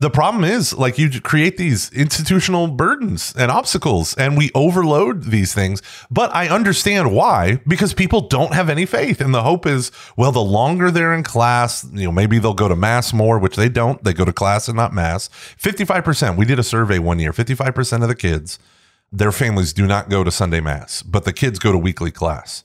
the problem is like you create these institutional burdens and obstacles and we overload these things. But i understand why because people don't have any faith and the hope is well the longer they're in class you know maybe they'll go to mass more which they don't. They go to class and not mass. 55% we did a survey one year 55% of the kids their families do not go to sunday mass but the kids go to weekly class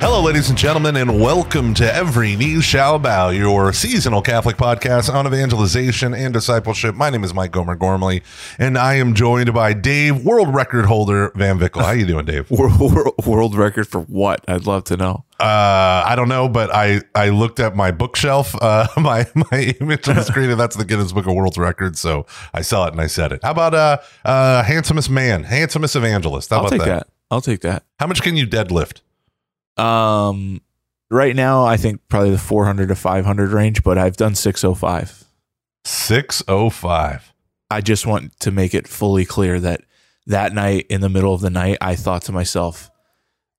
Hello, ladies and gentlemen, and welcome to Every Knee Shall Bow, your seasonal Catholic podcast on evangelization and discipleship. My name is Mike Gomer Gormley, and I am joined by Dave, world record holder Van Vickle. How are you doing, Dave? World, world record for what? I'd love to know. Uh, I don't know, but I I looked at my bookshelf, uh, my my image on the screen, and that's the Guinness Book of World Records. So I saw it and I said it. How about uh, uh handsomest man, handsomest evangelist? How I'll about take that? that. I'll take that. How much can you deadlift? Um, right now, I think probably the 400 to 500 range, but I've done 605. Six oh five. I just want to make it fully clear that that night in the middle of the night, I thought to myself,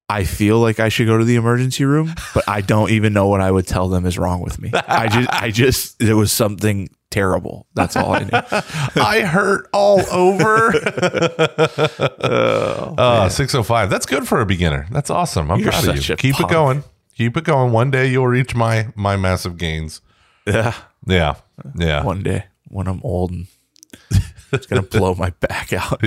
I feel like I should go to the emergency room, but I don't even know what I would tell them is wrong with me. I just, I just, there was something terrible. That's all I knew. I hurt all over. Oh, Uh, 605. That's good for a beginner. That's awesome. I'm You're proud of you. Keep it going. Keep it going. One day you'll reach my my massive gains. yeah. Yeah. Yeah. One day when I'm old and it's going to blow my back out.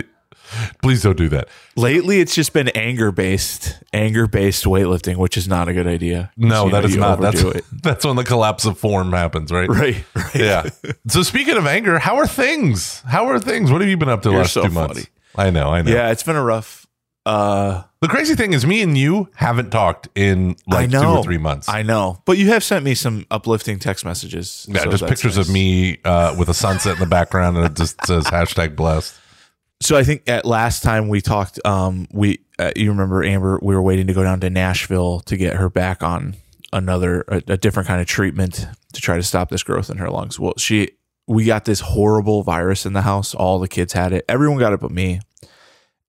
Please don't do that. Lately, it's just been anger based, anger based weightlifting, which is not a good idea. No, that know, is not. That's it. that's when the collapse of form happens, right? Right, right. Yeah. so speaking of anger, how are things? How are things? What have you been up to the last so two months? I know, I know. Yeah, it's been a rough. Uh, The crazy thing is me and you haven't talked in like I two or three months. I know, but you have sent me some uplifting text messages. yeah, so just pictures nice. of me uh, with a sunset in the background and it just says hashtag blessed. So I think at last time we talked, um, we uh, you remember Amber, we were waiting to go down to Nashville to get her back on another a, a different kind of treatment to try to stop this growth in her lungs. Well, she we got this horrible virus in the house. All the kids had it. Everyone got it but me.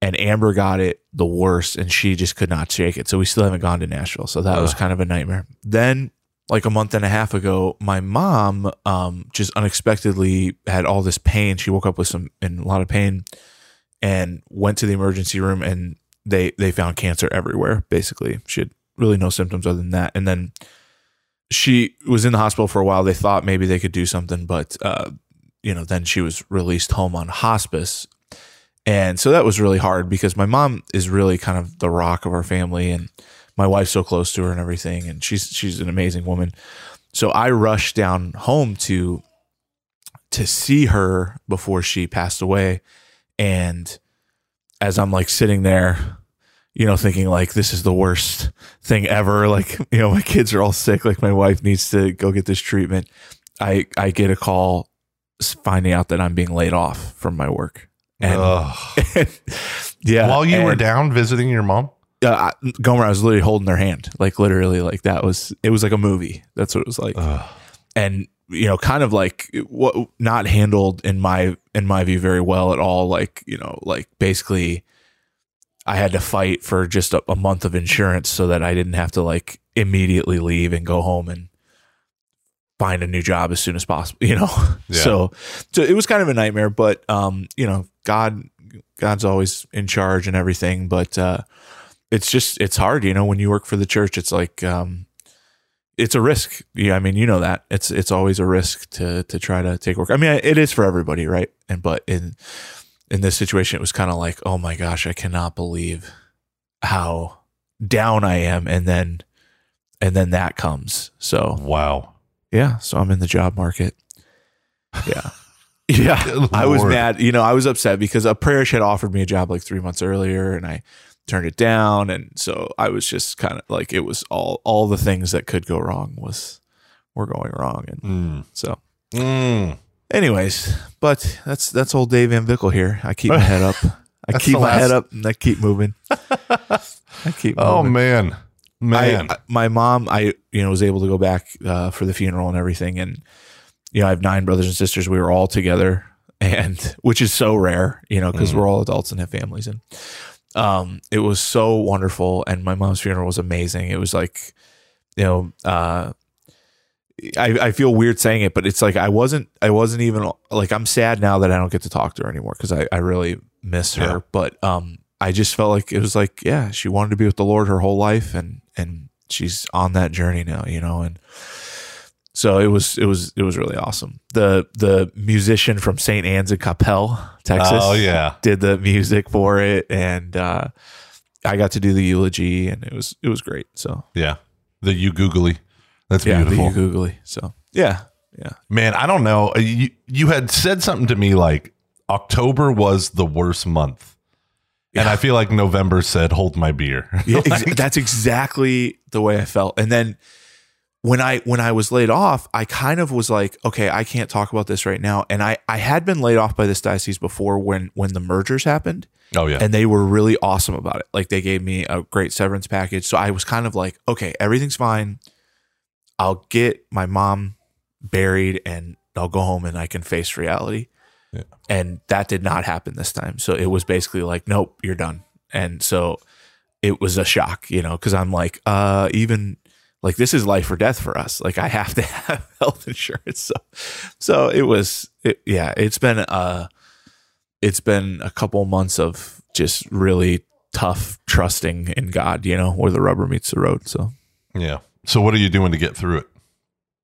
And Amber got it the worst, and she just could not shake it. So we still haven't gone to Nashville. So that was kind of a nightmare. Then like a month and a half ago, my mom um, just unexpectedly had all this pain. She woke up with some in a lot of pain and went to the emergency room and they they found cancer everywhere basically. She had really no symptoms other than that. And then she was in the hospital for a while. They thought maybe they could do something but uh you know then she was released home on hospice. And so that was really hard because my mom is really kind of the rock of our family and my wife's so close to her and everything and she's she's an amazing woman. So i rushed down home to to see her before she passed away and as I'm like sitting there, you know, thinking like this is the worst thing ever. Like, you know, my kids are all sick. Like my wife needs to go get this treatment. I I get a call finding out that I'm being laid off from my work. And Ugh. yeah, While you were down visiting your mom? uh, Gomer, I was literally holding their hand, like literally, like that was it was like a movie. That's what it was like. Ugh. and you know kind of like what not handled in my in my view very well at all like you know like basically i had to fight for just a, a month of insurance so that i didn't have to like immediately leave and go home and find a new job as soon as possible you know Yeah. so so it was kind of a nightmare but um you know god god's always in charge and everything but uh it's just it's hard you know when you work for the church it's like um it's a risk. Yeah, I mean, you know that it's it's always a risk to to try to take work. I mean, it is for everybody, right? And but in in this situation, it was kind of like, oh my gosh, I cannot believe how down I am, and then and then that comes. So Wow. yeah, so I'm in the job market. Yeah. Yeah. I was mad. You know, I was upset because a parish had offered me a job like three months earlier and I turned it down. And so I was just kind of like, it was all, all the things that could go wrong was, were going wrong. And Mm. so, Mm. anyways, but that's, that's old Dave Van Vickle here. I keep my head up. I keep my last- head up and I keep moving. I keep Oh man. Man. I, I- my mom, I you know was able to go back uh, for the funeral and everything, and you know I have nine brothers and sisters. We were all together, and which is so rare, you know, because we're all adults and have families. And um, it was so wonderful, and my mom's funeral was amazing. It was like, you know, uh, I, I feel weird saying it, but it's like I wasn't I wasn't even like I'm sad now that I don't get to talk to her anymore because I, I really miss her. Yeah. But um I just felt like it was like, yeah, she wanted to be with the Lord her whole life and and she's on that journey now, you know, and so it was it was it was really awesome. The the musician from St. Anne's in Capel, Texas Oh yeah. did the music for it and uh I got to do the eulogy and it was it was great. So Yeah. The you googly. That's yeah, beautiful. the you googly. So yeah, yeah. Man, I don't know. You you had said something to me like October was the worst month. And I feel like November said, hold my beer. Yeah, ex- that's exactly the way I felt. And then when I when I was laid off, I kind of was like, okay, I can't talk about this right now. And I I had been laid off by this diocese before when when the mergers happened, oh, yeah. and they were really awesome about it. Like they gave me a great severance package, so I was kind of like, okay, everything's fine. I'll get my mom buried and I'll go home and I can face reality. Yeah. And that did not happen this time. So it was basically like, nope, you're done. And so it was a shock, you know, because I'm like, uh, even like this is life or death for us. Like I have to have health insurance. So, so it was, it, yeah, it's been, uh, it's been a couple months of just really tough trusting in God, you know, where the rubber meets the road. So, yeah. So what are you doing to get through it?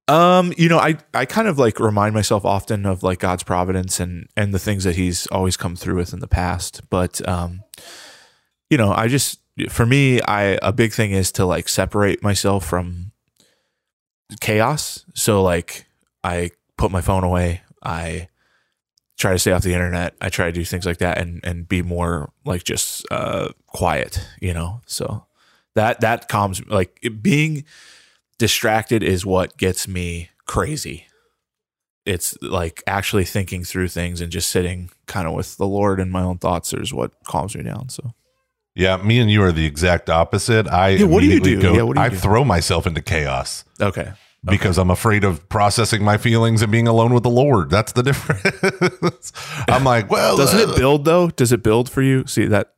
um, you know, I I kind of like remind myself often of like God's providence and and the things that He's always come through with in the past. But um, you know, I just for me, I a big thing is to like separate myself from chaos. So like I put my phone away. I try to stay off the internet. I try to do things like that and and be more like just uh quiet, you know. So that that calms like it, being distracted is what gets me crazy. It's like actually thinking through things and just sitting kind of with the Lord and my own thoughts is what calms me down. So Yeah, me and you are the exact opposite. I Yeah, what do you do? Go, Yeah, what do you I do? throw myself into chaos okay, because I'm afraid of processing my feelings and being alone with the Lord. That's the difference. I'm like, well, doesn't uh, it build though? Does it build for you? See that?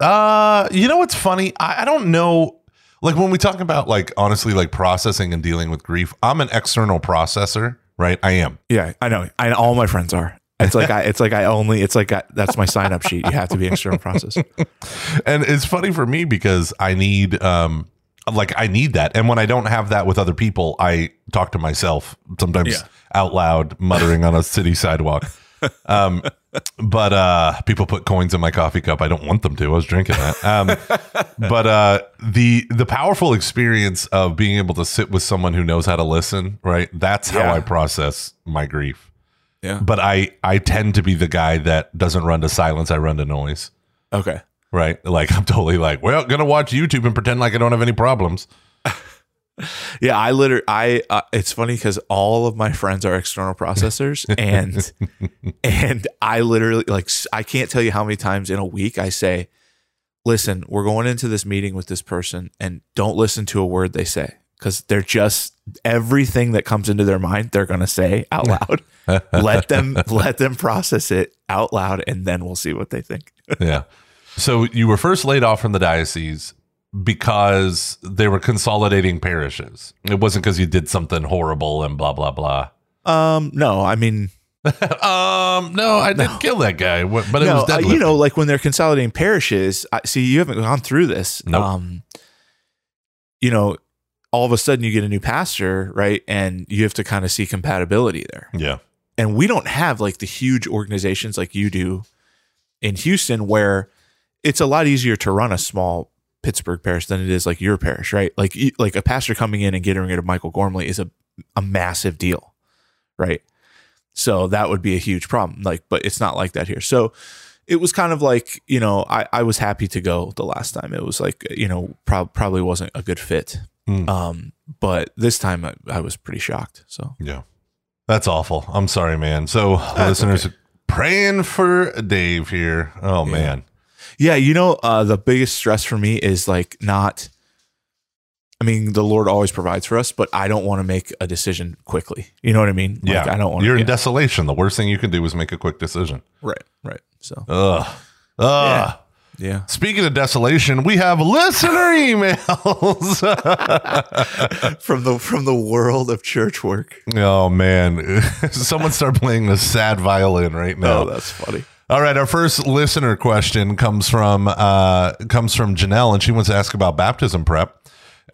Uh, you know what's funny? I, I don't know. Like when we talk about like honestly, like processing and dealing with grief, I'm an external processor, right? I am. Yeah, I know. I all my friends are. It's like I. It's like I only. It's like I, that's my sign up sheet. You have to be external process. and it's funny for me because I need um like I need that. And when I don't have that with other people, I talk to myself sometimes Yeah. out loud, muttering on a city sidewalk. Um but uh people put coins in my coffee cup. I don't want them to. I was drinking that. Um but uh the the powerful experience of being able to sit with someone who knows how to listen, right? That's how Yeah. I process my grief. Yeah. But I I tend to be the guy that doesn't run to silence, I run to noise. Okay. Right. Like I'm totally like, well, gonna watch YouTube and pretend like I don't have any problems. Yeah, I literally, I. Uh, it's funny because all of my friends are external processors, and and I literally like I can't tell you how many times in a week I say, "Listen, we're going into this meeting with this person, and don't listen to a word they say because they're just everything that comes into their mind they're going to say out loud. let them let them process it out loud, and then we'll see what they think. yeah. So you were first laid off from the diocese because they were consolidating parishes. It wasn't because you did something horrible and blah blah blah. Um, no, I mean, um, no, I didn't kill that guy, but it no, was uh, you know, like when they're consolidating parishes. I, see, you haven't gone through this. Nope. Um, you know, all of a sudden you get a new pastor, right, and you have to kind of see compatibility there. yeah, And we don't have like the huge organizations like you do in Houston, where it's a lot easier to run a small Pittsburgh parish than it is like your parish, right? Like, like a pastor coming in and getting rid of Michael Gormley is a a massive deal, right? So that would be a huge problem. Like, but it's not like that here. So it was kind of like, you know, I, I was happy to go the last time. It was like, you know, prob- probably wasn't a good fit. Hmm. Um, but this time I, I was pretty shocked. So yeah. That's awful. I'm sorry, man. So listeners, praying for Dave here. Oh man, yeah, you know, uh, the biggest stress for me is like not, I mean, the Lord always provides for us, but I don't want to make a decision quickly. You know what I mean? Like, yeah, I don't want. You're in desolation. The worst thing you can do is make a quick decision. right, right. So Ugh. Ugh. yeah, Speaking of desolation, we have listener emails. from the from the world of church work. oh man, someone start playing the sad violin right now. Oh, that's funny. All right, our first listener question comes from uh, comes from Janelle, and she wants to ask about baptism prep.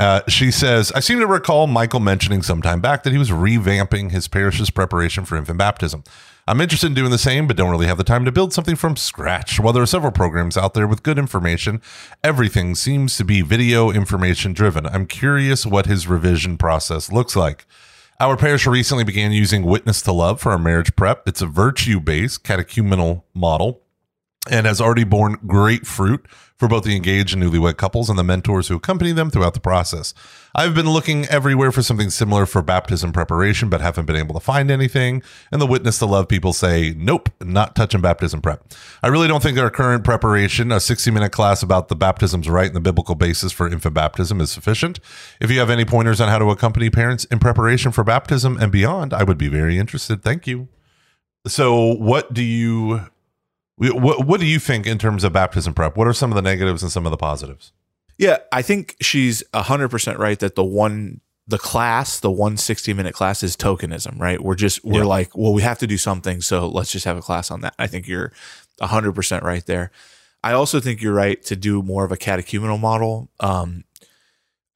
Uh, she says, "I seem to recall Michael mentioning some time back that he was revamping his parish's preparation for infant baptism. I'm interested in doing the same, but don't really have the time to build something from scratch. While there are several programs out there with good information, everything seems to be video information driven. I'm curious what his revision process looks like." Our parish recently began using Witness to Love for our marriage prep. It's a virtue based catechumenal model and has already borne great fruit for both the engaged and newlywed couples and the mentors who accompany them throughout the process. I've been looking everywhere for something similar for baptism preparation, but haven't been able to find anything. And the Witness to Love people say, nope, not touching baptism prep. I really don't think our current preparation, a 60 minute class about the baptism's rite and the biblical basis for infant baptism, is sufficient. If you have any pointers on how to accompany parents in preparation for baptism and beyond, I would be very interested. Thank you. So, what do you what what do you think in terms of baptism prep? What are some of the negatives and some of the positives? Yeah, I think she's hundred percent right that the one the class, the one 60 minute class is tokenism, right? We're just we're Yeah. like, well, we have to do something, so let's just have a class on that. I think you're hundred percent right there. I also think you're right to do more of a catechumenal model. Um,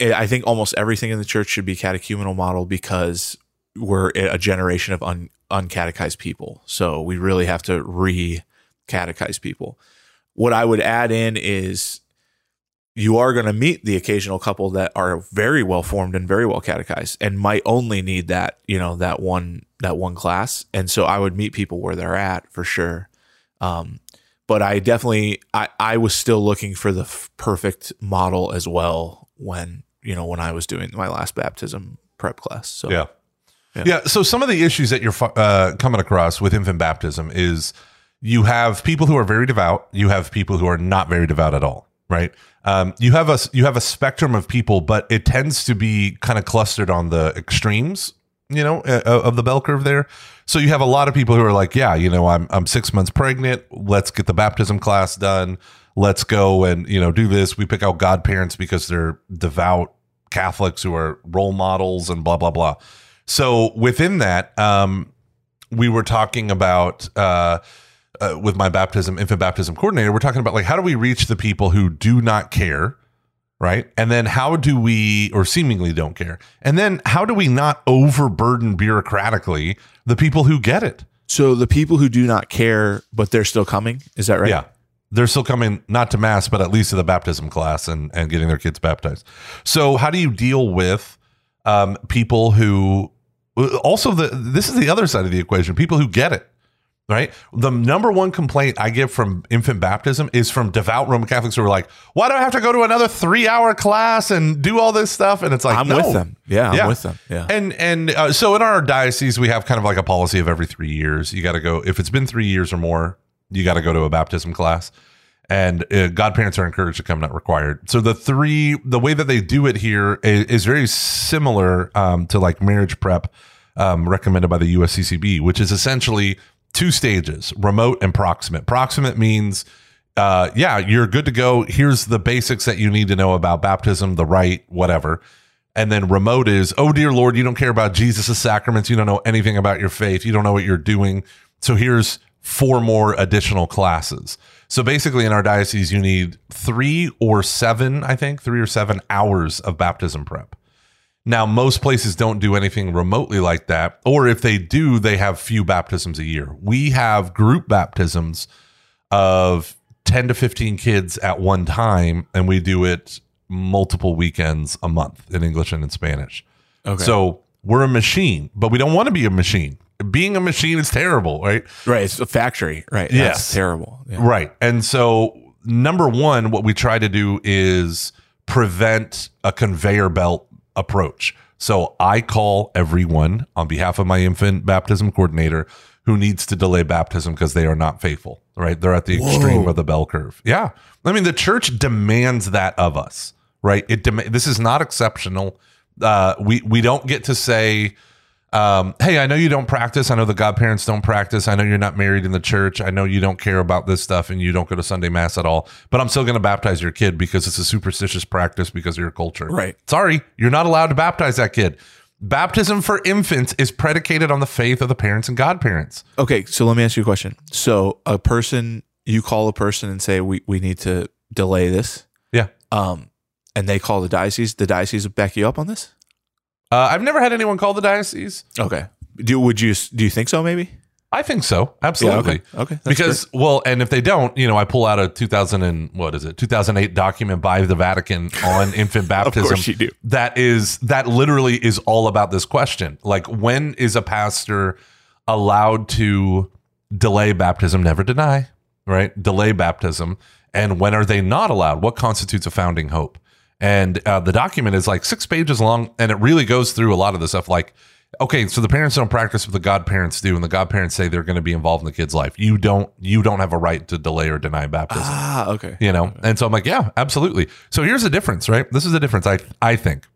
I I think almost everything in the church should be catechumenal model because we're a generation of un, uncatechized people. So we really have to re catechize people. What I would add in is you are going to meet the occasional couple that are very well formed and very well catechized and might only need that, you know, that one that one class. And so I would meet people where they're at for sure. Um, but I definitely I I was still looking for the f- perfect model as well when, you know, when I was doing my last baptism prep class. So Yeah. Yeah. So some of the issues that you're uh, coming across with infant baptism is you have people who are very devout. You have people who are not very devout at all. Right. Um, you have a you have a spectrum of people, but it tends to be kind of clustered on the extremes. You know, uh, of the bell curve there. So you have a lot of people who are like, yeah, you know, I'm I'm six months pregnant. Let's get the baptism class done. Let's go and you know do this. We pick out godparents because they're devout Catholics who are role models and blah blah blah. So within that, um, we were talking about uh, uh, with my baptism infant baptism coordinator. We're talking about like how do we reach the people who do not care, right? And then how do we, or seemingly don't care, and then how do we not overburden bureaucratically the people who get it? So the people who do not care but they're still coming, is that right? Yeah. They're still coming not to mass, but at least to the baptism class and, and getting their kids baptized. So how do you deal with um, people who also the this is the other side of the equation, people who get it. Right. The number one complaint I get from infant baptism is from devout Roman Catholics who are like, why do I have to go to another three hour class and do all this stuff? And it's like, I'm no. with them. Yeah, I'm with them. Yeah. And and uh, so in our diocese, we have kind of like a policy of every three years. You got to go if it's been three years or more. You got to go to a baptism class, and uh, godparents are encouraged to come, not required. So the three, the way that they do it here is, is very similar um, to like marriage prep um, recommended by the USCCB, which is essentially two stages: remote and proximate. Proximate means uh, yeah, you're good to go. Here's the basics that you need to know about baptism, the rite, whatever. And then remote is, oh dear Lord, you don't care about Jesus' sacraments. You don't know anything about your faith. You don't know what you're doing. So here's four more additional classes. So basically, in our diocese, you need three or seven, I think, three or seven hours of baptism prep. Now, most places don't do anything remotely like that. Or if they do, they have few baptisms a year. We have group baptisms of 10 to 15 kids at one time, and we do it multiple weekends a month in English and in Spanish. Okay. So we're a machine, but we don't want to be a machine. Being a machine is terrible, right? right. It's a factory. Right. Yes. That's terrible. Yeah. Right. And so, number one, what we try to do is prevent a conveyor belt approach. So, I call everyone on behalf of my infant baptism coordinator who needs to delay baptism because they are not faithful, right? They're at the extreme of the bell curve. Yeah. I mean, the church demands that of us, right? It dem- this is not exceptional. Uh, we we don't get to say, um, "Hey, I know you don't practice. I know the godparents don't practice. I know you're not married in the church. I know you don't care about this stuff, and you don't go to Sunday mass at all. But I'm still going to baptize your kid because it's a superstitious practice because of your culture. Right. Sorry, you're not allowed to baptize that kid. Baptism for infants is predicated on the faith of the parents and godparents. Okay, so let me ask you a question. So a person, you call a person and say we we need to delay this, Yeah. um, and they call the diocese. The diocese will back you up on this. Uh, I've never had anyone call the diocese. Okay. Do would you do you think so? Maybe. I think so. Absolutely. okay. Okay, that's because well, and if they don't, you know, I pull out a 2000 and what is it? 2008 document by the Vatican on infant baptism. of course you do. That is that literally is all about this question. Like when is a pastor allowed to delay baptism, never deny, right? Delay baptism and when are they not allowed? What constitutes a founding hope? And uh, the document is like six pages long, and it really goes through a lot of the stuff. Like, okay, so the parents don't practice what the godparents do, and the godparents say they're going to be involved in the kid's life. You don't. You don't have a right to delay or deny baptism. Ah, okay. you know. And so I'm like, yeah, absolutely. So here's the difference, right? This is the difference. I I think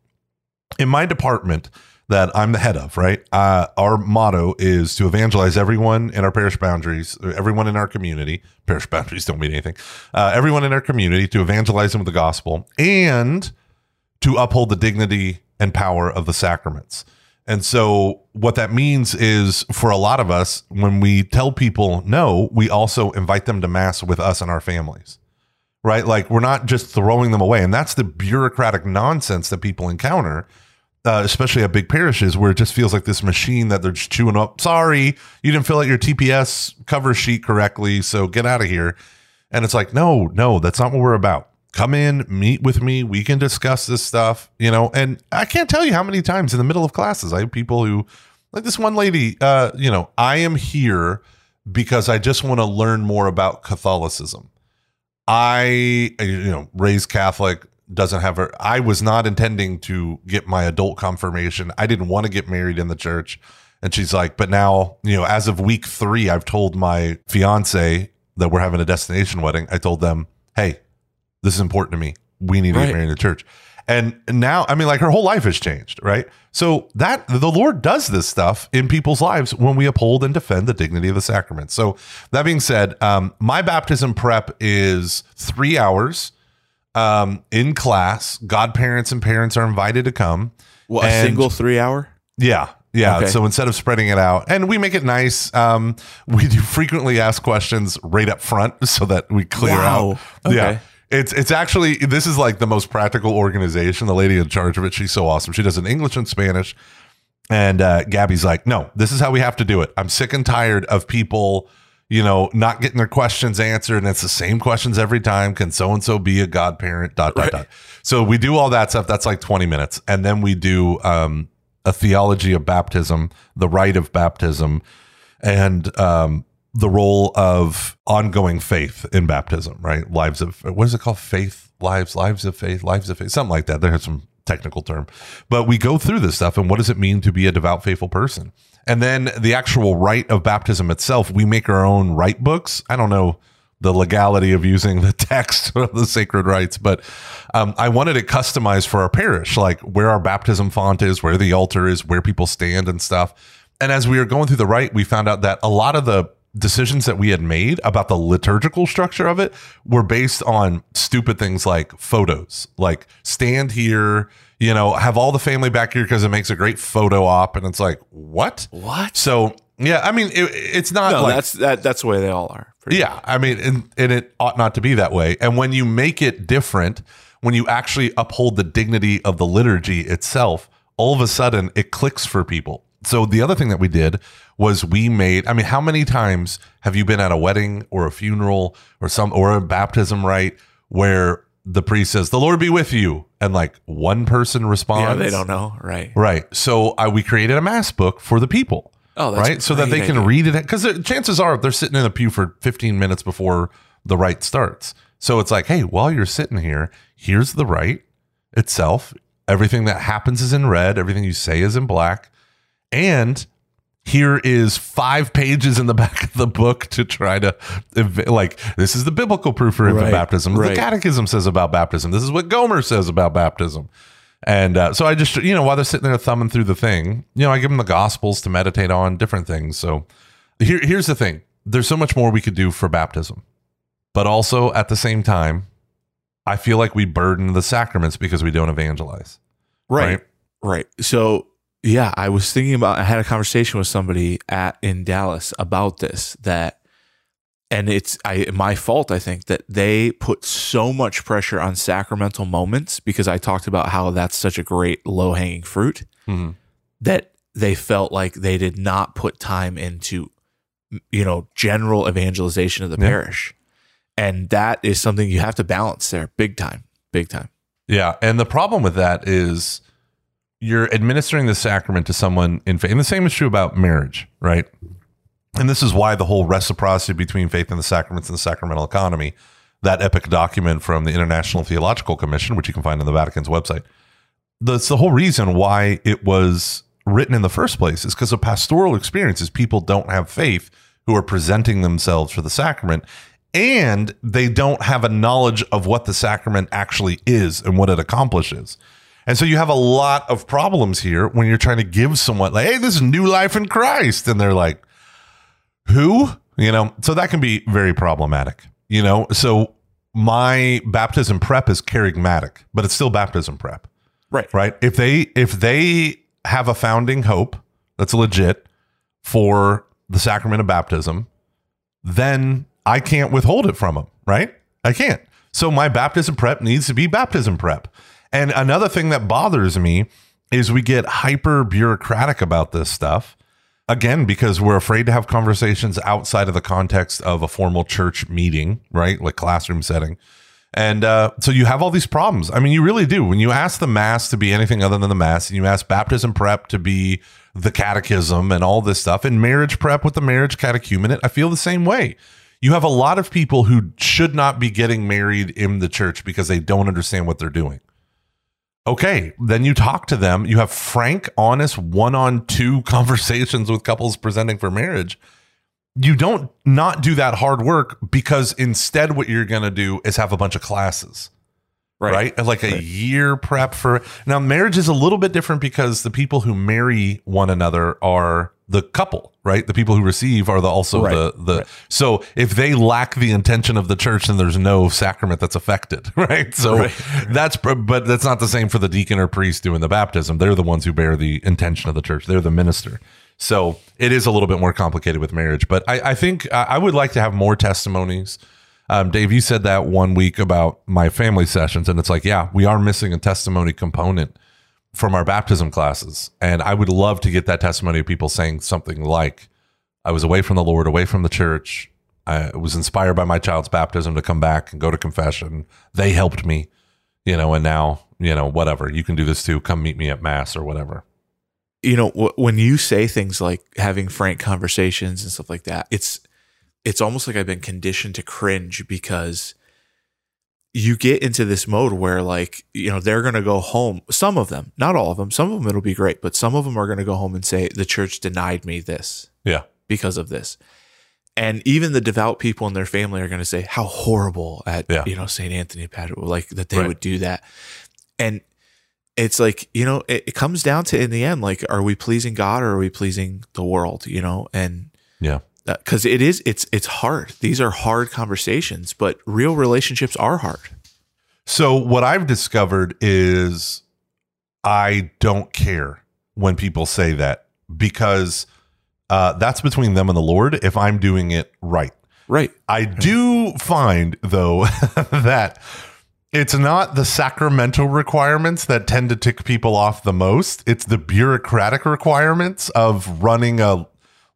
in my department that I'm the head of, right? Uh, our motto is to evangelize everyone in our parish boundaries, everyone in our community. Parish boundaries don't mean anything. Uh, everyone in our community to evangelize them with the gospel and to uphold the dignity and power of the sacraments. And so, what that means is for a lot of us, when we tell people no, we also invite them to Mass with us and our families, right? Like, we're not just throwing them away. And that's the bureaucratic nonsense that people encounter, uh, especially at big parishes, where it just feels like this machine that they're just chewing up. Sorry, you didn't fill out your TPS cover sheet correctly. So, get out of here. And it's like, no, no, that's not what we're about. Come in, meet with me. We can discuss this stuff, you know. And I can't tell you how many times in the middle of classes I have people who, like this one lady, uh, you know, I am here because I just want to learn more about Catholicism. I, you know, raised Catholic, doesn't have her. I was not intending to get my adult confirmation. I didn't want to get married in the church. And she's like, but now, you know, as of week three, I've told my fiance that we're having a destination wedding. I told them, hey, this is important to me. We need to Right. get married in the church. And now, I mean, like her whole life has changed, right? So that the Lord does this stuff in people's lives when we uphold and defend the dignity of the sacrament. So that being said, um, my baptism prep is three hours um, in class. Godparents and parents are invited to come. Well, a And- single three hour. yeah. Yeah. Okay. So instead of spreading it out, and we make it nice, um, we do frequently ask questions right up front so that we clear Wow. out. Yeah. It's it's actually this is like the most practical organization. The lady in charge of it, she's so awesome. She does it in English and Spanish. And uh, Gabby's like, no, this is how we have to do it. I'm sick and tired of people, you know, not getting their questions answered, and it's the same questions every time. Can so and so be a godparent? Dot dot Right. dot. So we do all that stuff. That's like 20 minutes, and then we do um, a theology of baptism, the rite of baptism, and um, the role of ongoing faith in baptism. Right, lives of what is it called? Faith lives, lives of faith, lives of faith, something like that. There's some technical term, but we go through this stuff and what does it mean to be a devout, faithful person? And then the actual rite of baptism itself, we make our own rite books. I don't know the legality of using the text of the sacred rites, but um, I wanted it customized for our parish, like where our baptism font is, where the altar is, where people stand and stuff. And as we were going through the rite, we found out that a lot of the decisions that we had made about the liturgical structure of it were based on stupid things like photos, like stand here, you know, have all the family back here because it makes a great photo op. And it's like, what? What? So, yeah, I mean, it, it's not No, like that's that. That's the way they all are. Yeah, I mean, and, and it ought not to be that way. And when you make it different, when you actually uphold the dignity of the liturgy itself, all of a sudden it clicks for people. So the other thing that we did was we made. I mean, how many times have you been at a wedding or a funeral or some or a baptism rite where the priest says, "The Lord be with you," and like one person responds, Yeah, they don't know. Right. Right. So uh, we created a mass book for the people. Oh, that's right. So that they can idea. read it because chances are they're sitting in the pew for 15 minutes before the rite starts. So it's like, hey, while you're sitting here, here's the rite itself. Everything that happens is in red. Everything you say is in black. And here is five pages in the back of the book to try to like this is the biblical proof for infant Right, baptism. Right. the catechism says about baptism. This is what gomer says about baptism. And uh, so i just you know while they're sitting there thumbing through the thing you know i give them the gospels to meditate on different things. So here, here's the thing. There's so much more we could do for baptism. But also at the same time i feel like we burden the sacraments because we don't evangelize. Right. Right. So yeah, I was thinking about I had a conversation with somebody at in Dallas about this that and it's I my fault I think that they put so much pressure on sacramental moments because I talked about how that's such a great low-hanging fruit Mhm. that they felt like they did not put time into you know general evangelization of the Yeah. parish. And that is something you have to balance there big time. Big time. Yeah, and the problem with that is you're administering the sacrament to someone in faith. And the same is true about marriage, right? And this is why the whole reciprocity between faith and the sacraments and the sacramental economy, that epic document from the International Theological Commission, which you can find on the Vatican's website, that's the whole reason why it was written in the first place is because of pastoral experiences. People don't have faith who are presenting themselves for the sacrament and they don't have a knowledge of what the sacrament actually is and what it accomplishes. And so you have a lot of problems here when you're trying to give someone like, hey, this is new life in Christ. And they're like, who? You know, so that can be very problematic. You know, so my baptism prep is kerygmatic, but it's still baptism prep Right. right if they if they have a founding hope that's legit for the sacrament of baptism then i can't withhold it from them right i can't so my baptism prep needs to be baptism prep and another thing that bothers me is we get hyper bureaucratic about this stuff again because we're afraid to have conversations outside of the context of a formal church meeting right like classroom setting and uh, so you have all these problems. I mean, you really do. When you ask the Mass to be anything other than the Mass, and you ask baptism prep to be the catechism and all this stuff, and marriage prep with the marriage catechumenate, I feel the same way. You have a lot of people who should not be getting married in the church because they don't understand what they're doing. Okay, then you talk to them. You have frank, honest, one on two conversations with couples presenting for marriage you don't not do that hard work because instead what you're going to do is have a bunch of classes right, like a Right. year prep for now marriage is a little bit different because the people who marry one another are the couple right the people who receive are the also Right. the the Right. so if they lack the intention of the church then there's no sacrament that's affected right so Right. that's but that's not the same for the deacon or priest doing the baptism they're the ones who bear the intention of the church they're the minister so it is a little bit more complicated with marriage but i, I think I I would like to have more testimonies um, Dave, you said that one week about my family sessions, and it's like, yeah, we are missing a testimony component from our baptism classes. And I would love to get that testimony of people saying something like, I was away from the Lord, away from the church. I was inspired by my child's baptism to come back and go to confession. They helped me, you know, and now, you know, whatever. You can do this too. Come meet me at Mass or whatever. you know when you say things like having frank conversations and stuff like that it's it's almost like i've been conditioned to cringe because you get into this mode where like you know they're going to go home some of them not all of them some of them it'll be great but some of them are going to go home and say the church denied me this Yeah. because of this and even the devout people in their family are going to say how horrible at Yeah. you know Saint Anthony Padua like that they Right. would do that and it's like you know it, it comes down to in the end like are we pleasing God or are we pleasing the world you know and Yeah. Because it is it's it's hard these are hard conversations but real relationships are hard So what I've discovered is I don't care when people say that because uh, that's between them and the Lord if I'm doing it right. right I do find though that it's not the sacramental requirements that tend to tick people off the most. It's the bureaucratic requirements of running a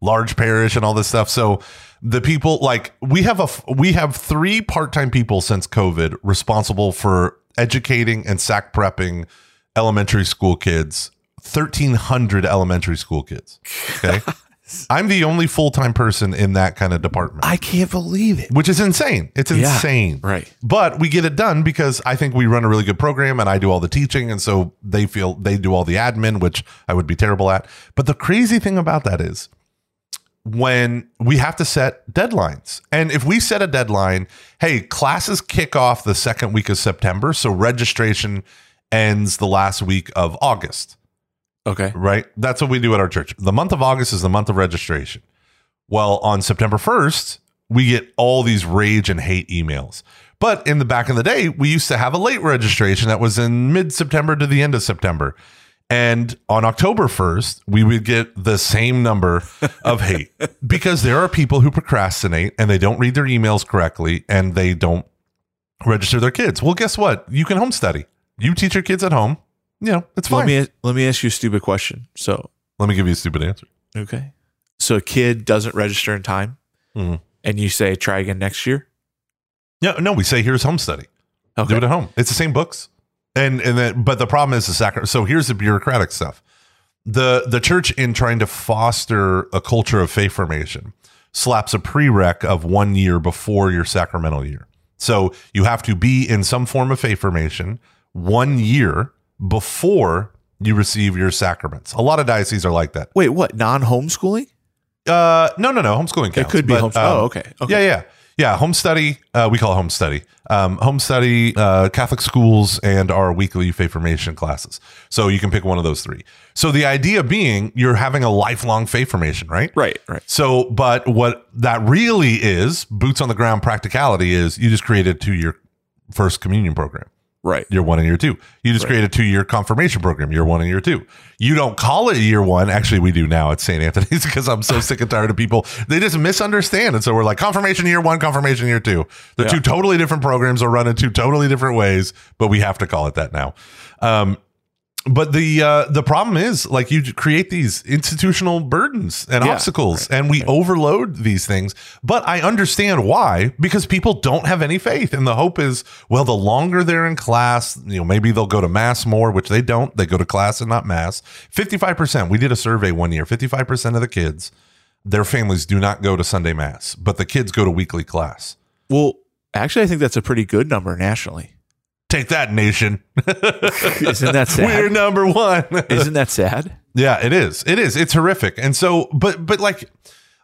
large parish and all this stuff. So the people like we have a we have three part-time people since COVID responsible for educating and sack prepping elementary school kids, 1300 elementary school kids. Okay? I'm the only full time person in that kind of department, I can't believe it. which is insane. It's Yeah. insane. Right. But we get it done because I think we run a really good program and I do all the teaching. And so they feel they do all the admin, which I would be terrible at. But the crazy thing about that is when we have to set deadlines. And if we set a deadline, hey, classes kick off the second week of September. So registration ends the last week of August Okay. right? That's what we do at our church. The month of August is the month of registration. Well, on September 1st, we get all these rage and hate emails. But in the back of the day, we used to have a late registration that was in mid September to the end of September. And on October 1st, we would get the same number of hate because there are people who procrastinate and they don't read their emails correctly and they don't register their kids. Well, guess what? You can home study. You teach your kids at home. You know, it's fine. Let me let me ask you a stupid question. So, Let me give you a stupid answer. okay. So a kid doesn't register in time Mhm. and you say try again next year? No, no, we say here's home study. Do Okay. it at home. It's the same books. And and then but the problem is the sacrament. So here's the bureaucratic stuff. The the church in trying to foster a culture of faith formation slaps a prereq of one year before your sacramental year. So you have to be in some form of faith formation one year before you receive your sacraments. A lot of dioceses are like that. Wait, what? Non-homeschooling? Uh, no, no, no. Homeschooling counts. it could be but, home. um, oh, okay. Okay. Yeah, yeah, yeah. Home study. Uh, we call it home study. Um, home study, uh, Catholic schools, and our weekly faith formation classes. So you can pick one of those three. So the idea being, you're having a lifelong faith formation, right? Right, right. So, but what that really is, boots on the ground practicality is, you just created a two year first communion program Right. year one and year two. You just create a two year confirmation program, year one and year two. You don't call it year one. Actually, we do now at St. Anthony's because I'm so sick and tired of people. They just misunderstand. And so we're like, confirmation year one, confirmation year two. They're Yeah. two totally different programs are run in two totally different ways, but we have to call it that now. Um, but the uh, the problem is like you create these institutional burdens and Yeah, obstacles and we overload these things. But i understand why because people don't have any faith and the hope is well the longer they're in class you know maybe they'll go to mass more which they don't. They go to class and not mass. 55% we did a survey one year 55% of the kids their families do not go to sunday mass but the kids go to weekly class. Well, actually, I think that's a pretty good number nationally. Take that nation Isn't that sad? we're number one Isn't that sad? Yeah, it is. It is. It's horrific. And so, but, but like,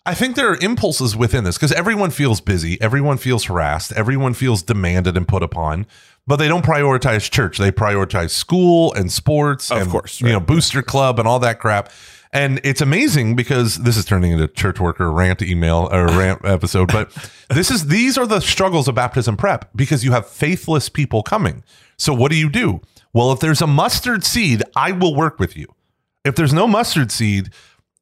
I think there are impulses within this because everyone feels busy, everyone feels harassed, everyone feels demanded and put upon, but they don't prioritize church. They prioritize school and sports, Of and, course, you know, booster club and all that crap. And it's amazing because this is turning into church worker rant email or rant episode, but this is these are the struggles of baptism prep because you have faithless people coming. So what do you do? Well, if there's a mustard seed, I will work with you. If there's no mustard seed,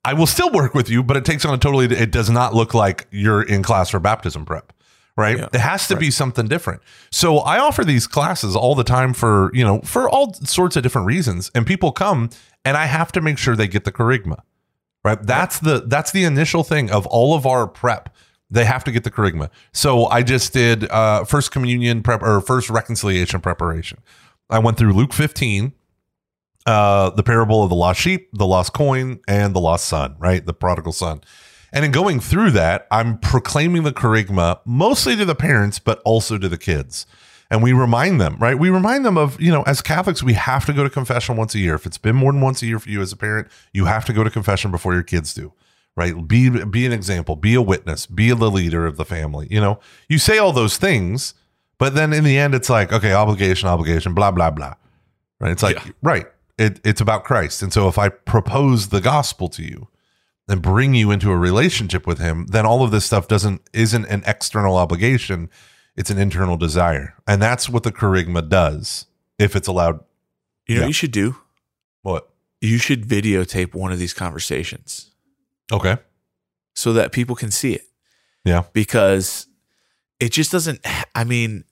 I will still work with you, but it takes on a totally, it does not look like you're in class for baptism prep, right? Yeah, it has to be something different. So I offer these classes all the time for, you know, for all sorts of different reasons. And people come and I have to make sure they get the kerygma, right? That's the, that's the initial thing of all of our prep. They have to get the kerygma. So I just did uh, first communion prep or first reconciliation preparation. I went through Luke 15, uh, the parable of the lost sheep, the lost coin, and the lost son, right? The prodigal son. And in going through that, I'm proclaiming the kerygma mostly to the parents, but also to the kids. And we remind them, right? We remind them of, you know, as Catholics, we have to go to confession once a year. If it's been more than once a year for you as a parent, you have to go to confession before your kids do, right? Be be an example, be a witness, be the leader of the family. You know, you say all those things, but then in the end, it's like, okay, obligation, obligation, blah, blah, blah. Right? It's like, Yeah. right. It, it's about Christ. And so if I propose the gospel to you and bring you into a relationship with him, then all of this stuff doesn't isn't an external obligation. It's an internal desire. And that's what the kerygma does if it's allowed. You know, Yeah. what you should do. What? You should videotape one of these conversations Okay. so that people can see it. Yeah. because it just doesn't i mean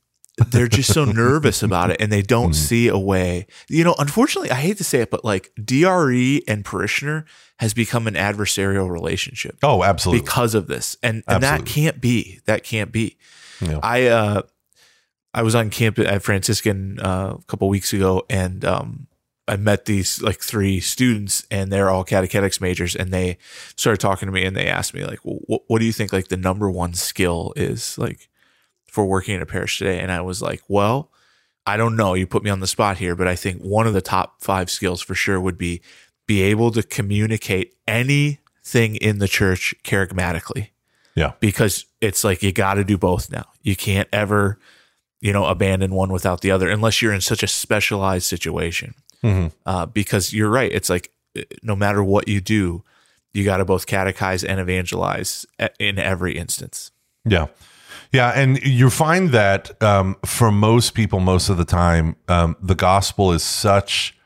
they're just so nervous about it and they don't Mhm. see a way you know unfortunately i hate to say it but like dre and parishioner has become an adversarial relationship Oh, absolutely. because of this and and that can't be that can't be Yeah. i uh i was on camp at franciscan uh, a couple weeks ago and um I met these like three students and they're all catechetics majors and they started talking to me and they asked me like, what do you think like the number one skill is like for working in a parish today? And I was like, well, I don't know. You put me on the spot here, but I think one of the top five skills for sure would be be able to communicate anything in the church kerygmatically. Yeah. Because it's like you got to do both now. You can't ever, you know, abandon one without the other unless you're in such a specialized situation. Mhm. Uh, because you're right. It's like uh, no matter what you do, you got to both catechize and evangelize in every instance. Yeah. Yeah. And you find that um, for most people, most of the time, um, the gospel is such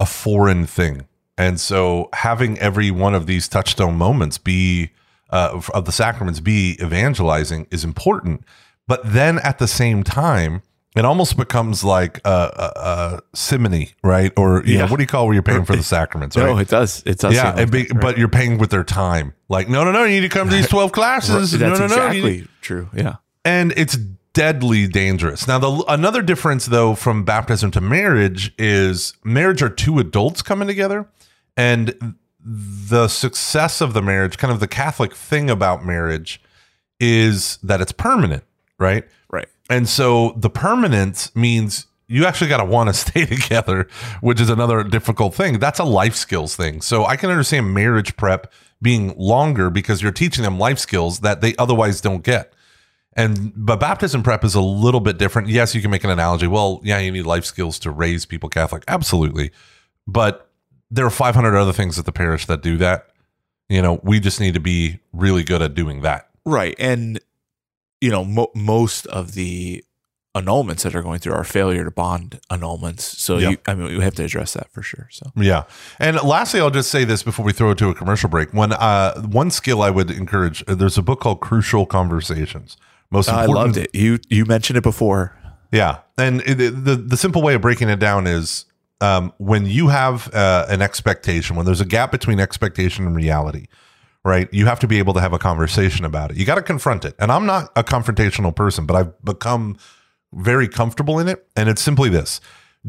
a foreign thing. And so having every one of these touchstone moments be uh, of the sacraments be evangelizing is important. But then at the same time, it almost becomes like a, a, a simony, right? Or you know, Yeah. what do you call where you're paying for the sacraments, right? No, it does. It does. yeah, like be, that, right? but you're paying with their time. Like, no, no, no, you need to come to these 12 classes. that's no, no, no. exactly true. Yeah. and it's deadly dangerous. Now, the another difference though from baptism to marriage is marriage are two adults coming together, and the success of the marriage, kind of the Catholic thing about marriage, is that it's permanent, right? Right. And so the permanence means you actually got to want to stay together, which is another difficult thing. That's a life skills thing. So I can understand marriage prep being longer because you're teaching them life skills that they otherwise don't get. And but baptism prep is a little bit different. Yes, you can make an analogy. Well, yeah, you need life skills to raise people Catholic. Absolutely. But there are 500 other things at the parish that do that. You know, we just need to be really good at doing that. Right. And, you know, mo- most of the annulments that are going through are failure to bond annulments. So, Yeah. you, I mean, we have to address that for sure. So, Yeah. And lastly, I'll just say this before we throw it to a commercial break. When uh, one skill I would encourage, uh, there's a book called Crucial Conversations. Most I important, loved it. You, you mentioned it before. Yeah, and it, the the simple way of breaking it down is um, when you have uh, an expectation, when there's a gap between expectation and reality, right? You have to be able to have a conversation about it. You got to confront it. And I'm not a confrontational person, but I've become very comfortable in it. And it's simply this: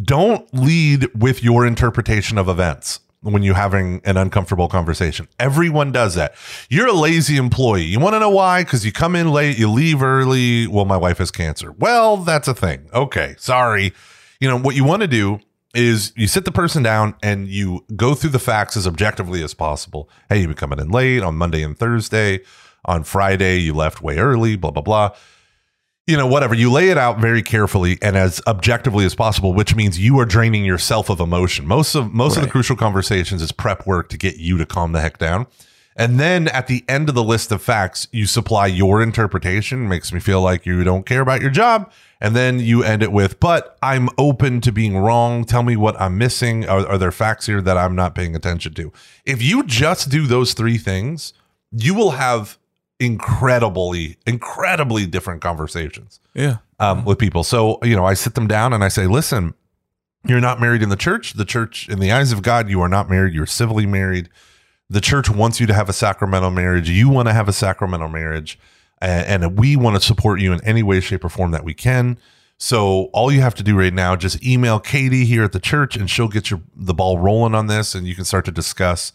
don't lead with your interpretation of events when you're having an uncomfortable conversation. Everyone does that. You're a lazy employee. You want to know why? Because you come in late, you leave early. Well, my wife has cancer. Well, that's a thing. Okay, sorry. You know, what you want to do is you sit the person down and you go through the facts as objectively as possible. Hey, you've been coming in late on Monday and Thursday. On Friday, you left way early, blah, blah, blah you know, whatever. You lay it out very carefully and as objectively as possible, which means you are draining yourself of emotion. Most of most of the crucial conversations is prep work to get you to calm the heck down. And then at the end of the list of facts, you supply your interpretation. Makes me feel like you don't care about your job. And then you end it with, but I'm open to being wrong. Tell me what I'm missing. Are, are there facts here that I'm not paying attention to? If you just do those three things, you will have incredibly, incredibly different conversations Yeah. um, with people. So, you know, I sit them down and I say, listen, you're not married in the church. The church, in the eyes of God, you are not married. You're civilly married. The church wants you to have a sacramental marriage. You want to have a sacramental marriage. And, and we want to support you in any way, shape, or form that we can. So all you have to do right now, just email Katie here at the church and she'll get your the ball rolling on this and you can start to discuss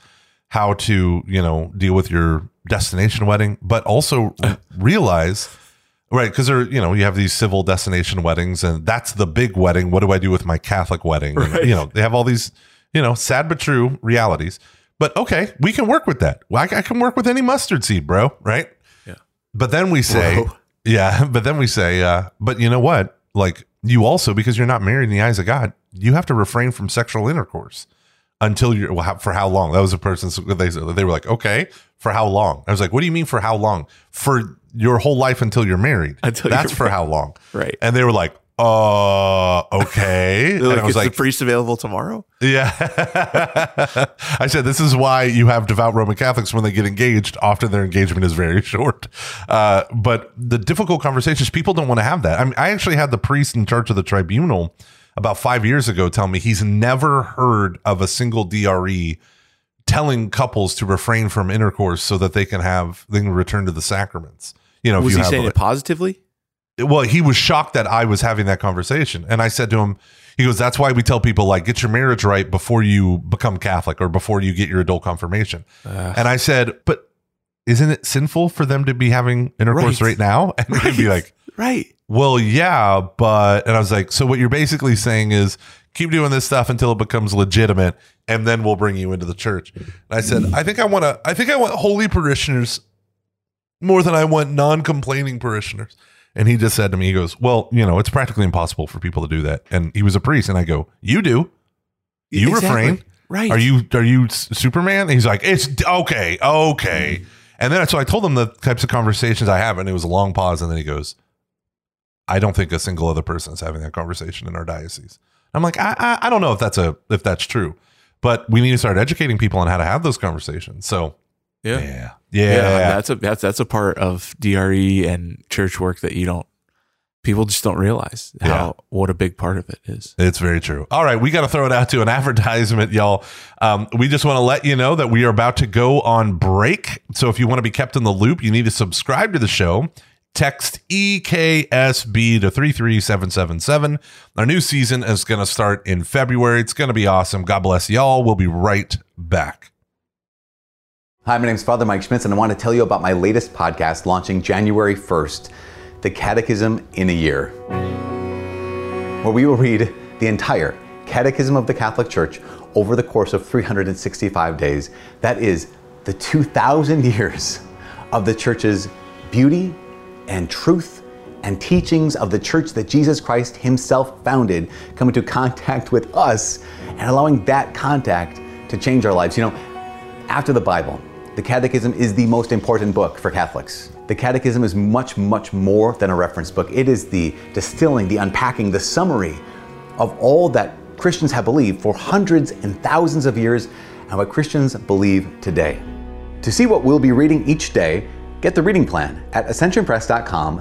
how to, you know, deal with your destination wedding, but also realize Right, because there, you know, you have these civil destination weddings, and that's the big wedding. What do I do with my Catholic wedding? And, you know, they have all these, you know, sad but true realities. But okay, we can work with that. Well, I, I can work with any mustard seed, bro. Right? Yeah. But then we say, Bro. yeah. But then we say, uh, but you know what? Like you also, because you're not married in the eyes of God, you have to refrain from sexual intercourse until you're well, how, for how long? That was a person. They they were like, okay, for how long? I was like, what do you mean for how long? For your whole life until you're married. Until That's you're for how long? Right. And they were like, uh, okay. They're and like, I was is like, the priest available tomorrow? yeah. I said, this is why you have devout Roman Catholics when they get engaged. Often their engagement is very short. Uh, but the difficult conversations, people don't want to have that. I mean, I actually had the priest in charge of the tribunal about five years ago tell me he's never heard of a single DRE telling couples to refrain from intercourse so that they can have, they can return to the sacraments. You know, if Was you he saying it positively? Well, he was shocked that I was having that conversation. And I said to him, he goes, That's why we tell people, like, get your marriage right before you become Catholic or before you get your adult confirmation. and I said, But isn't it sinful for them to be having intercourse Right. right, now? And he'd be like, right. Well, yeah, but, and I was like, So what you're basically saying is keep doing this stuff until it becomes legitimate, and then we'll bring you into the church. And I said, I think I want to, I think I want holy parishioners more than I want non complaining parishioners. And he just said to me, he goes, Well, you know, it's practically impossible for people to do that. And he was a priest. And I go, You do? You Exactly. refrain? Right. Are you are you Superman? And he's like, It's okay, okay. And then so I told him the types of conversations I have, and it was a long pause, and then he goes, I don't think a single other person is having that conversation in our diocese. I'm like, I, I I don't know if that's a if that's true, but we need to start educating people on how to have those conversations. So Yeah. yeah, Yeah, yeah, that's a that's that's a part of DRE and church work that you don't people just don't realize how Yeah. what a big part of it is. It's very true. All right, we got to throw it out to an advertisement, y'all. Um, we just want to let you know that we are about to go on break. So if you want to be kept in the loop, you need to subscribe to the show. Text EKSB to 33777. Our new season is going to start in February. It's going to be awesome. God bless y'all. We'll be right back. Hi, my name is Father Mike Schmitz, and I want to tell you about my latest podcast launching January 1st The Catechism in a Year, where we will read the entire Catechism of the Catholic Church over the course of 365 days. That is the 2,000 years of the Church's beauty and truth and teachings of the church that Jesus Christ Himself founded come into contact with us and allowing that contact to change our lives. You know, after the Bible, the Catechism is the most important book for Catholics. The Catechism is much, much more than a reference book. It is the distilling, the unpacking, the summary of all that Christians have believed for hundreds and thousands of years and what Christians believe today. To see what we'll be reading each day, get the reading plan at ascensionpress.com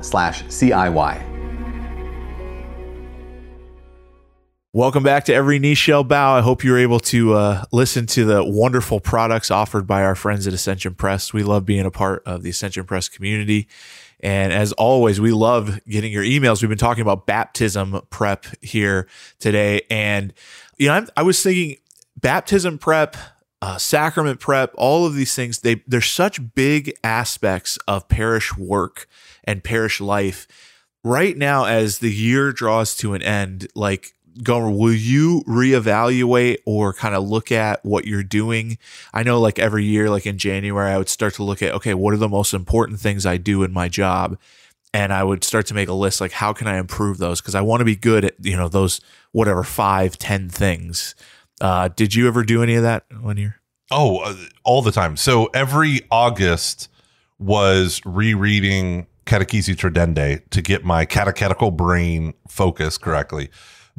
Welcome back to Every Knee Shall Bow. I hope you were able to uh, listen to the wonderful products offered by our friends at Ascension Press. We love being a part of the Ascension Press community. And as always, we love getting your emails. We've been talking about baptism prep here today. And, you know, I'm, I was thinking baptism prep, uh, sacrament prep, all of these things, they, they're such big aspects of parish work and parish life right now as the year draws to an end like gomer will you reevaluate or kind of look at what you're doing? I know like every year like in january i would start to look at okay what are the most important things i do in my job? And i would start to make a list like how can i improve those? Because i want to be good at you know those whatever five ten things. Uh did you ever do any of that one year? Oh, uh, all the time. So every August was rereading Catechesi Tradendae to get my catechetical brain focused correctly.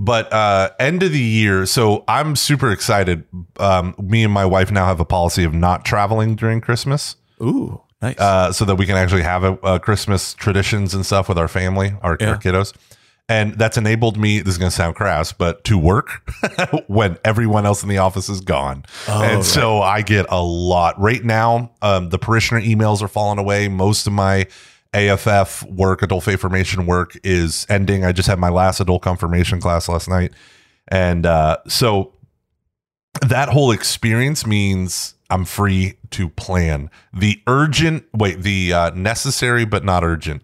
But uh, end of the year, so I'm super excited. Um, me and my wife now have a policy of not traveling during Christmas, ooh nice uh, so that we can actually have a, a Christmas traditions and stuff with our family, our, Yeah. our kiddos. And that's enabled me, this is going to sound crass, but to work when everyone else in the office is gone. Oh, and right. so I get a lot. Right now, um, the parishioner emails are falling away. Most of my AFF work, adult faith formation work, is ending. I just had my last adult confirmation class last night. And uh, so that whole experience means I'm free to plan the urgent, wait, the uh, necessary but not urgent,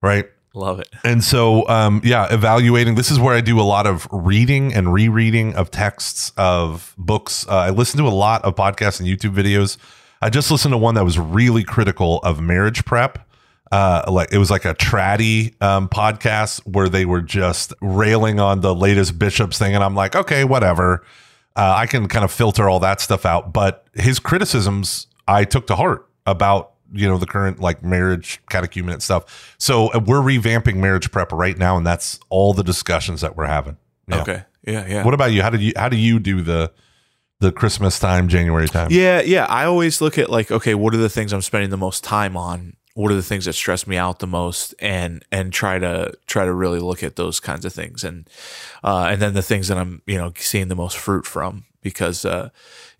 right? love it And so, um, yeah, evaluating. This is where I do a lot of reading and rereading of texts of books. Uh, I listen to a lot of podcasts and YouTube videos. I just listened to one that was really critical of marriage prep. Uh, like it was like a traddy um, podcast where they were just railing on the latest bishops thing, and I'm like, okay, whatever. Uh, I can kind of filter all that stuff out, but his criticisms I took to heart about you know the current like marriage catechumenate stuff. So uh, we're revamping marriage prep right now, and that's all the discussions that we're having. Yeah. okay yeah yeah What about you? How did you how do you do the the Christmas time, January time? Yeah, yeah. I always look at like, okay, what are the things I'm spending the most time on? What are the things that stress me out the most, and and try to try to really look at those kinds of things, and uh, and then the things that I'm you know seeing the most fruit from. because uh,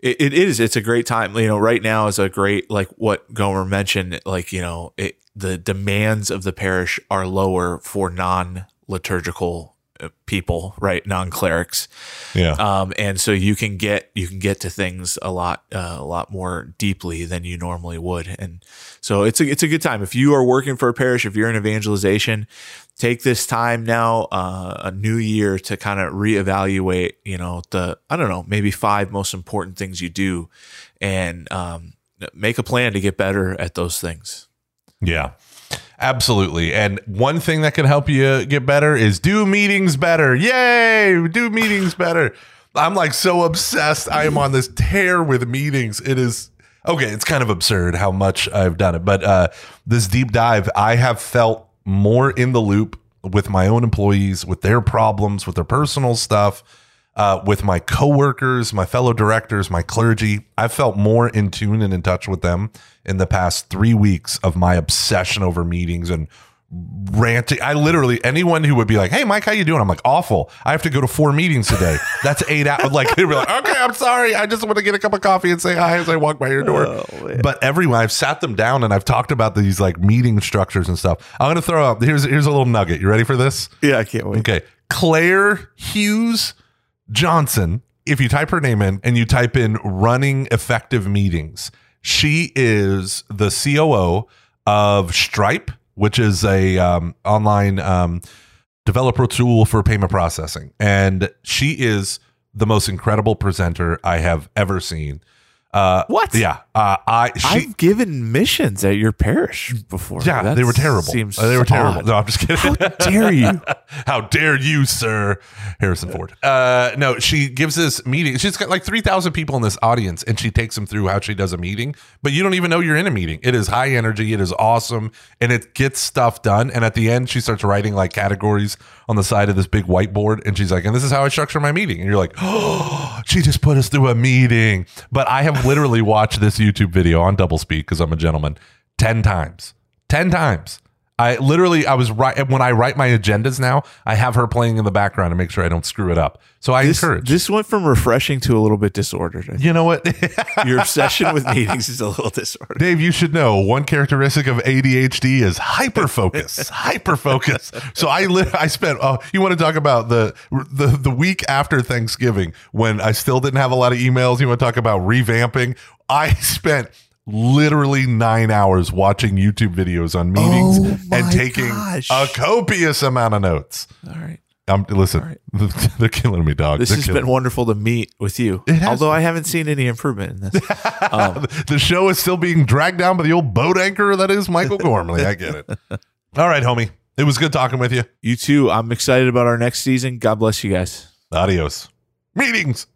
it, it is it's a great time. You know, right now is a great like what Gomer mentioned. Like you know, it, the demands of the parish are lower for non liturgical people, right? Non clerics. Yeah. Um, and so you can get you can get to things a lot uh, a lot more deeply than you normally would, and so it's a it's a good time if you are working for a parish, if you're in evangelization, take this time now, uh, a new year to kind of reevaluate, you know, the I don't know maybe five most important things you do, and um, make a plan to get better at those things. Yeah. Absolutely. And one thing that can help you get better is do meetings better. Yay! Do meetings better. I'm like so obsessed. I am on this tear with meetings. It is okay, it's kind of absurd how much I've done it, but uh this deep dive, I have felt more in the loop with my own employees, with their problems, with their personal stuff, uh, with my coworkers, my fellow directors, my clergy. I've felt more in tune and in touch with them in the past three weeks of my obsession over meetings and ranting. I literally anyone who would be like, "Hey, Mike, how you doing?" I'm like, "Awful. I have to go to four meetings today. That's eight hours." Like they'd be like, "Okay, I'm sorry. I just want to get a cup of coffee and say hi as I walk by your door." but everyone, I've sat them down and I've talked about these like meeting structures and stuff. I'm gonna throw up. Here's here's a little nugget. You ready for this? Yeah, I can't wait. Okay, Claire Hughes Johnson. If you type her name in and you type in running effective meetings, she is the COO of Stripe, which is a um, online um, developer tool for payment processing, and she is the most incredible presenter I have ever seen. Uh, What? Yeah, uh, I she I've given missions at your parish before. yeah That they were terrible. Seems Uh, they were terrible. odd. No, I'm just kidding. How dare you? How dare you, sir? Harrison Ford. Uh, no, she gives this meeting. She's got like 3,000 people in this audience, and she takes them through how she does a meeting, but you don't even know you're in a meeting. It is high energy, it is awesome, and it gets stuff done. And at the end, she starts writing like categories on the side of this big whiteboard, and she's like, and this is how I structure my meeting. And you're like, oh, she just put us through a meeting. But I have literally watched this YouTube video on double speed because I'm a gentleman 10 times. 10 times. I literally, I was right when I write my agendas now, I have her playing in the background to make sure I don't screw it up. So I This, encourage. this went from refreshing to a little bit disordered. You know what? Your obsession with meetings is a little disordered. Dave, you should know one characteristic of ADHD is hyper focus. hyper focus. So I li- I spent. Oh, you want to talk about the the the week after Thanksgiving when I still didn't have a lot of emails. You want to talk about revamping? I spent literally nine hours watching YouTube videos on meetings Oh and taking gosh. a copious amount of notes. All right. Um, listen, they're killing me, dog. This They're has killing been wonderful to meet with you. It has Although I haven't seen any improvement in this. Um, the show is still being dragged down by the old boat anchor that is Michael Gormley. I get it. All right, homie. It was good talking with you. you too. I'm excited about our next season. God bless you guys. Adios. Meetings.